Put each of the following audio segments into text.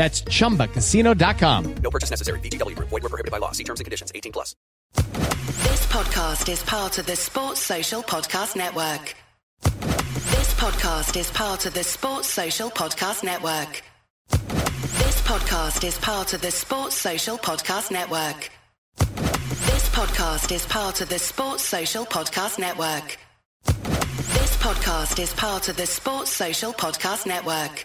That's ChumbaCasino.com. No purchase necessary. VGW. Void were prohibited by law. See terms and conditions. 18 plus. This podcast is part of the Sports Social Podcast Network. This podcast is part of the Sports Social Podcast Network. This podcast is part of the Sports Social Podcast Network. This podcast is part of the Sports Social Podcast Network. This podcast is part of the Sports Social Podcast Network.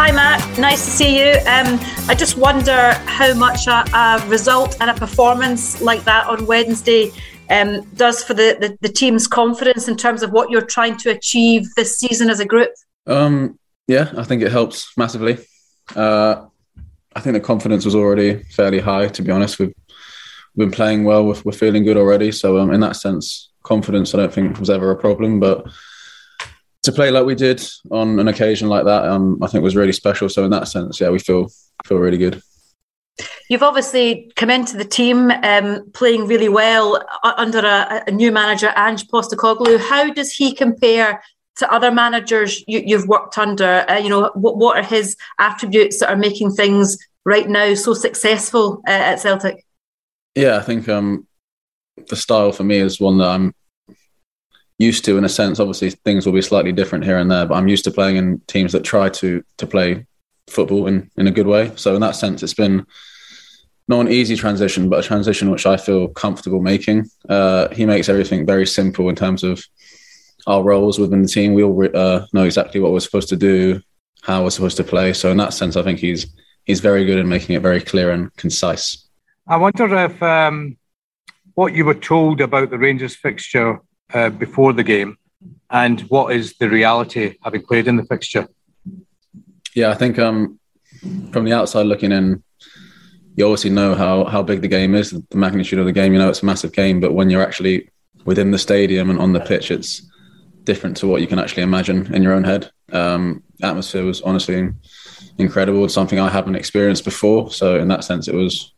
Hi, Matt. Nice to see you. Um, I just wonder how much a, a, result and a performance like that on Wednesday um, does for the, the, the, team's confidence in terms of what you're trying to achieve this season as a group. Um, yeah, I think it helps massively. Uh, I think the confidence was already fairly high, to be honest. We've, we've been playing well, we're, we're feeling good already. So, um, in that sense, confidence I don't think was ever a problem. But to play like we did on an occasion like that, um, I think was really special. So in that sense, yeah, we feel feel really good. You've obviously come into the team um, playing really well under a, a, new manager, Ange Postecoglou. How does he compare to other managers you, have worked under? Uh, you know, what, what, are his attributes that are making things right now so successful uh, at Celtic? Yeah, I think um, the style for me is one that I'm used to in a sense. Obviously, things will be slightly different here and there, but I'm used to playing in teams that try to to play football in in a good way. So in that sense, it's been not an easy transition, but a transition which I feel comfortable making. Uh, he makes everything very simple in terms of our roles within the team. We all uh, know exactly what we're supposed to do, how we're supposed to play. So in that sense, I think he's he's very good in making it very clear and concise. I wonder if um, what you were told about the Rangers fixture uh, before the game, and what is the reality having played in the fixture? Yeah, I think um, from the outside looking in, you obviously know how how big the game is, the magnitude of the game. You know it's a massive game, but when you're actually within the stadium and on the pitch, it's different to what you can actually imagine in your own head. Um, atmosphere was honestly incredible. It's something I haven't experienced before, so in that sense, it was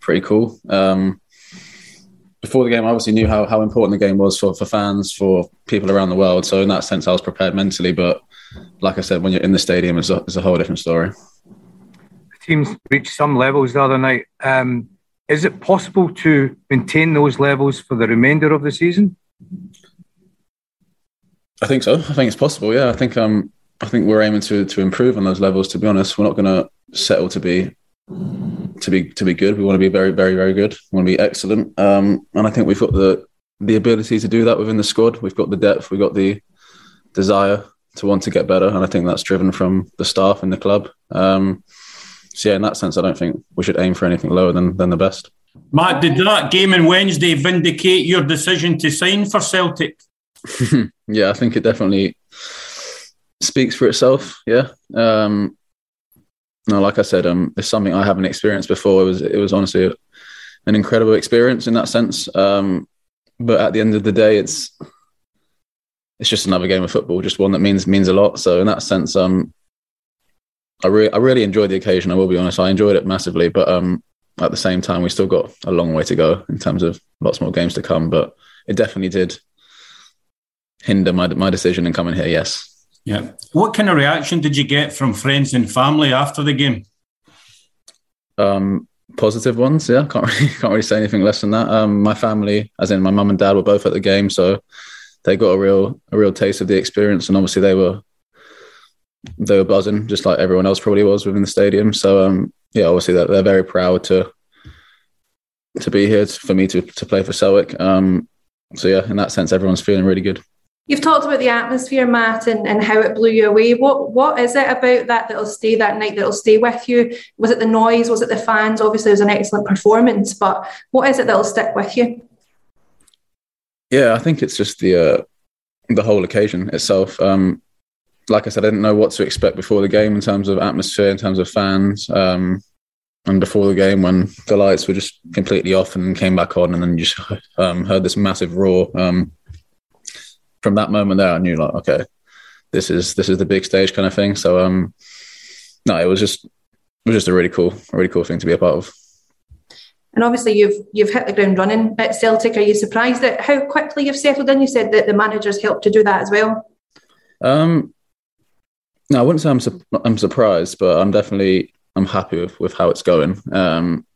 pretty cool. Um, before the game, I obviously knew how, how important the game was for, for fans, for people around the world. So in that sense, I was prepared mentally. But like I said, when you're in the stadium, it's a, it's a whole different story. The team's reached some levels the other night. Um, is it possible to maintain those levels for the remainder of the season? I think so. I think it's possible. Yeah, I think um, I think we're aiming to to improve on those levels. To be honest, we're not going to settle to be to be to be good. We want to be very, very, very good. We want to be excellent. Um, and I think we've got the the ability to do that within the squad. We've got the depth. We've got the desire to want to get better, and I think that's driven from the staff and the club. Um, so yeah, in that sense, I don't think we should aim for anything lower than than the best. Matt, did that game on Wednesday vindicate your decision to sign for Celtic? yeah, I think it definitely speaks for itself. Yeah. Um, no, like I said, um, it's something I haven't experienced before. It was, it was honestly a, an incredible experience in that sense. Um, but at the end of the day, it's it's just another game of football, just one that means means a lot. So in that sense, um, I really I really enjoyed the occasion. I will be honest, I enjoyed it massively. But um, at the same time, we still got a long way to go in terms of lots more games to come. But it definitely did hinder my my decision in coming here. Yes. Yeah. What kind of reaction did you get from friends and family after the game? Um, positive ones. Yeah, can't really can't really say anything less than that. Um, my family, as in my mum and dad, were both at the game, so they got a real a real taste of the experience, and obviously they were they were buzzing, just like everyone else probably was within the stadium. So um, yeah, obviously they're, they're very proud to to be here for me to to play for Celtic. Um, so yeah, in that sense, everyone's feeling really good. You've talked about the atmosphere, Matt, and, and how it blew you away. What what is it about that that'll stay that night that'll stay with you? Was it the noise? Was it the fans? Obviously, it was an excellent performance, but what is it that'll stick with you? Yeah, I think it's just the uh, the whole occasion itself. Um, like I said, I didn't know what to expect before the game in terms of atmosphere, in terms of fans. Um, and before the game, when the lights were just completely off and came back on, and then you just um, heard this massive roar. Um, from that moment there, I knew like, okay, this is this is the big stage kind of thing. So um, no, it was just it was just a really cool, a really cool thing to be a part of. And obviously, you've you've hit the ground running at Celtic. Are you surprised at how quickly you've settled in? You said that the managers helped to do that as well. Um, no, I wouldn't say I'm su- I'm surprised, but I'm definitely I'm happy with, with how it's going. Um,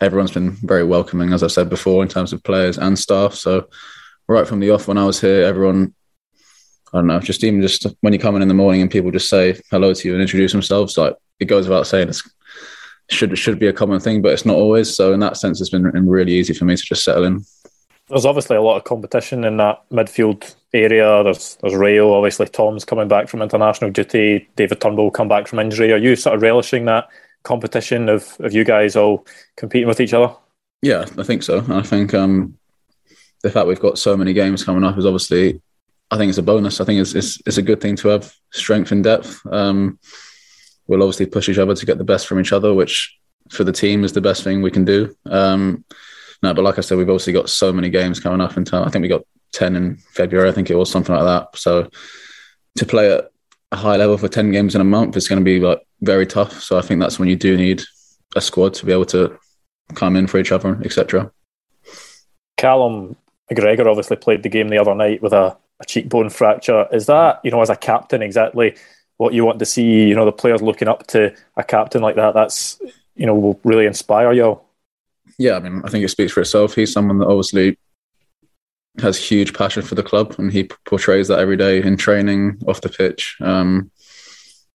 everyone's been very welcoming, as I said before, in terms of players and staff. So right from the off when I was here, everyone, I don't know, just even just when you come in in the morning and people just say hello to you and introduce themselves, like it goes without saying, it's should should be a common thing, but it's not always. So in that sense, it's been really easy for me to just settle in. There's obviously a lot of competition in that midfield area. There's there's Reo, obviously Tom's coming back from international duty. David Turnbull come back from injury. Are you sort of relishing that competition of of you guys all competing with each other? Yeah, I think so. I think um, the fact we've got so many games coming up is obviously, I think it's a bonus. I think it's it's, it's a good thing to have strength and depth. Um, we'll obviously push each other to get the best from each other, which for the team is the best thing we can do. Um, no, but like I said, we've obviously got so many games coming up in time. I think we got 10 in February, I think it was something like that. So to play at a high level for 10 games in a month is going to be like very tough. So I think that's when you do need a squad to be able to come in for each other, etc. Callum McGregor obviously played the game the other night with a, a cheekbone fracture. Is that, you know, as a captain, exactly what you want to see? You know, the players looking up to a captain like that, that's, you know, will really inspire you. Yeah, I mean, I think it speaks for itself. He's someone that obviously has huge passion for the club and he portrays that every day in training, off the pitch. Um,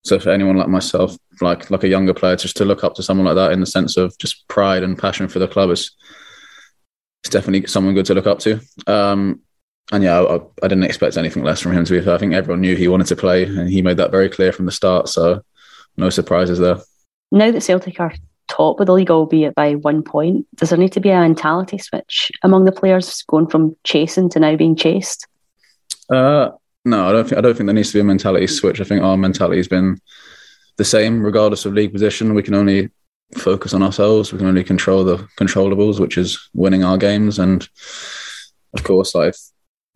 so for anyone like myself, like like a younger player, just to look up to someone like that in the sense of just pride and passion for the club is it's definitely someone good to look up to. Um, and yeah, I, I, didn't expect anything less from him. To be fair, I think everyone knew he wanted to play, and he made that very clear from the start. So no surprises there. Now that Celtic are top of the league, albeit by one point, does there need to be a mentality switch among the players, going from chasing to now being chased? Uh, no, I don't think I don't think there needs to be a mentality switch. I think our mentality has been the same regardless of league position. We can only focus on ourselves. We can only control the controllables, which is winning our games. And of course, like if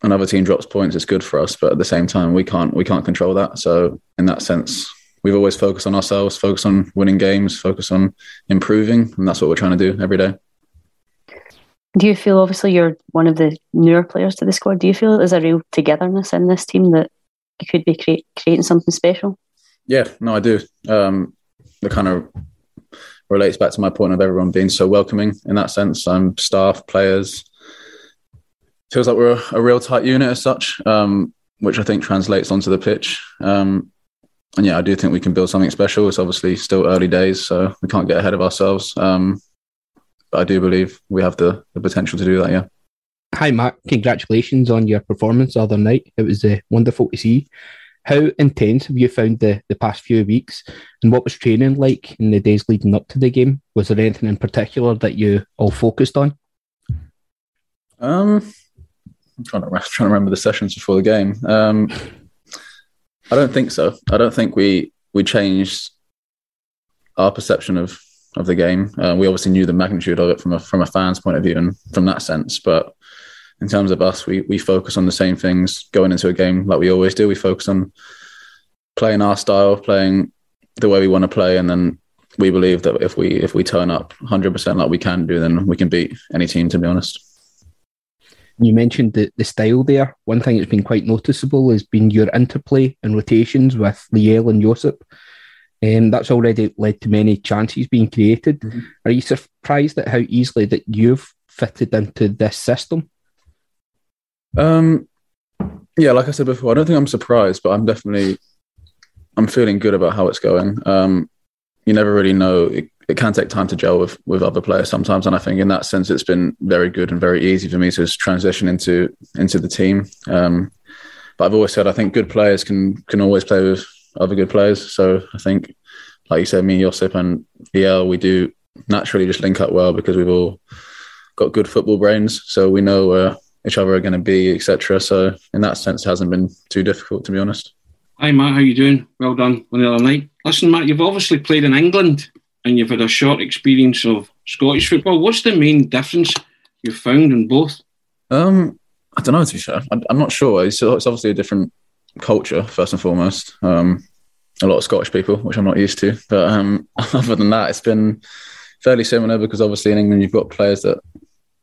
another team drops points, it's good for us. But at the same time, we can't we can't control that. So in that sense, we've always focused on ourselves, focus on winning games, focus on improving, and that's what we're trying to do every day. Do you feel, obviously, you're one of the newer players to the squad, do you feel there's a real togetherness in this team that you could be create, creating something special? Yeah, no, I do. Um, the kind of relates back to my point of everyone being so welcoming in that sense. Um, staff, players, feels like we're a, a real tight unit as such, um, which I think translates onto the pitch. Um, and yeah, I do think we can build something special. It's obviously still early days, so we can't get ahead of ourselves. Um, but I do believe we have the, the potential to do that. Yeah. Hi, Matt. Congratulations on your performance the other night. It was uh, wonderful to see. How intense have you found the, the past few weeks? And what was training like in the days leading up to the game? Was there anything in particular that you all focused on? Um, I'm trying to trying to remember the sessions before the game. Um, I don't think so. I don't think we we changed our perception of of the game. Uh, we obviously knew the magnitude of it from a from a fan's point of view and from that sense, but in terms of us, we we focus on the same things going into a game like we always do. We focus on playing our style, playing the way we want to play, and then we believe that if we if we turn up 100% like we can do, then we can beat any team. To be honest. You mentioned the, the style there. One thing that's been quite noticeable has been your interplay and rotations with Liel and Josip. Um, that's already led to many chances being created. Mm-hmm. Are you surprised at how easily that you've fitted into this system? Um, yeah, like I said before, I don't think I'm surprised, but I'm definitely I'm feeling good about how it's going. Um, you never really know. It, it can take time to gel with with other players sometimes, and I think in that sense, it's been very good and very easy for me to transition into into the team. Um, but I've always said I think good players can can always play with other good players. So I think, like you said, me, Josip, and Liel, we do naturally just link up well because we've all got good football brains, so we know where each other are going to be, etc. So in that sense, it hasn't been too difficult, to be honest. Hi Matt, how you doing? Well done on the other night. Listen, Matt, you've obviously played in England and you've had a short experience of Scottish football. What's the main difference you've found in both? Um, I don't know to be fair. I'm not sure. It's, it's obviously a different culture first and foremost. Um, a lot of Scottish people, which I'm not used to. But um, other than that, it's been fairly similar because obviously in England you've got players that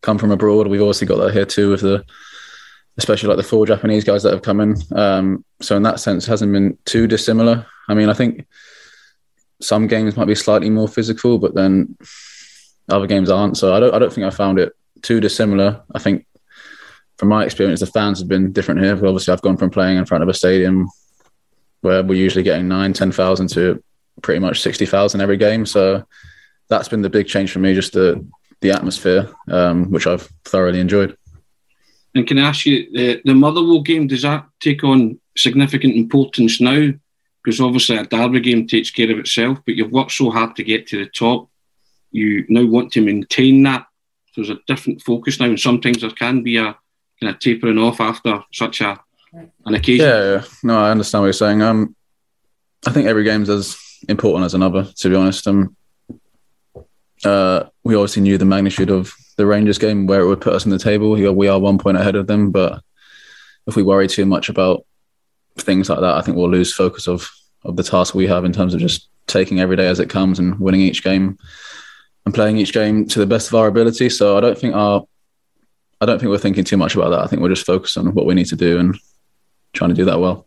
come from abroad. We've obviously got that here too with the, especially like the four Japanese guys that have come in. Um, so in that sense, hasn't been too dissimilar. I mean, I think some games might be slightly more physical, but then other games aren't. So I don't, I don't think I found it too dissimilar. I think from my experience, the fans have been different here. Obviously, I've gone from playing in front of a stadium where we're usually getting nine, 10,000 to pretty much 60,000 every game. So that's been the big change for me, just the, the atmosphere, um, which I've thoroughly enjoyed. And can I ask you, the, the Motherwell game, does that take on significant importance now? Because obviously a derby game takes care of itself, but you've worked so hard to get to the top. You now want to maintain that. There's a different focus now, and sometimes there can be a kind of tapering off after such a an occasion. Yeah, yeah. no, I understand what you're saying. Um, I think every game's as important as another. To be honest, um, uh, we obviously knew the magnitude of the Rangers game, where it would put us in the table. We are one point ahead of them, but if we worry too much about things like that, I think we'll lose focus of of the task we have in terms of just taking every day as it comes and winning each game and playing each game to the best of our ability. So I don't think our I don't think we're thinking too much about that. I think we're just focused on what we need to do and trying to do that well.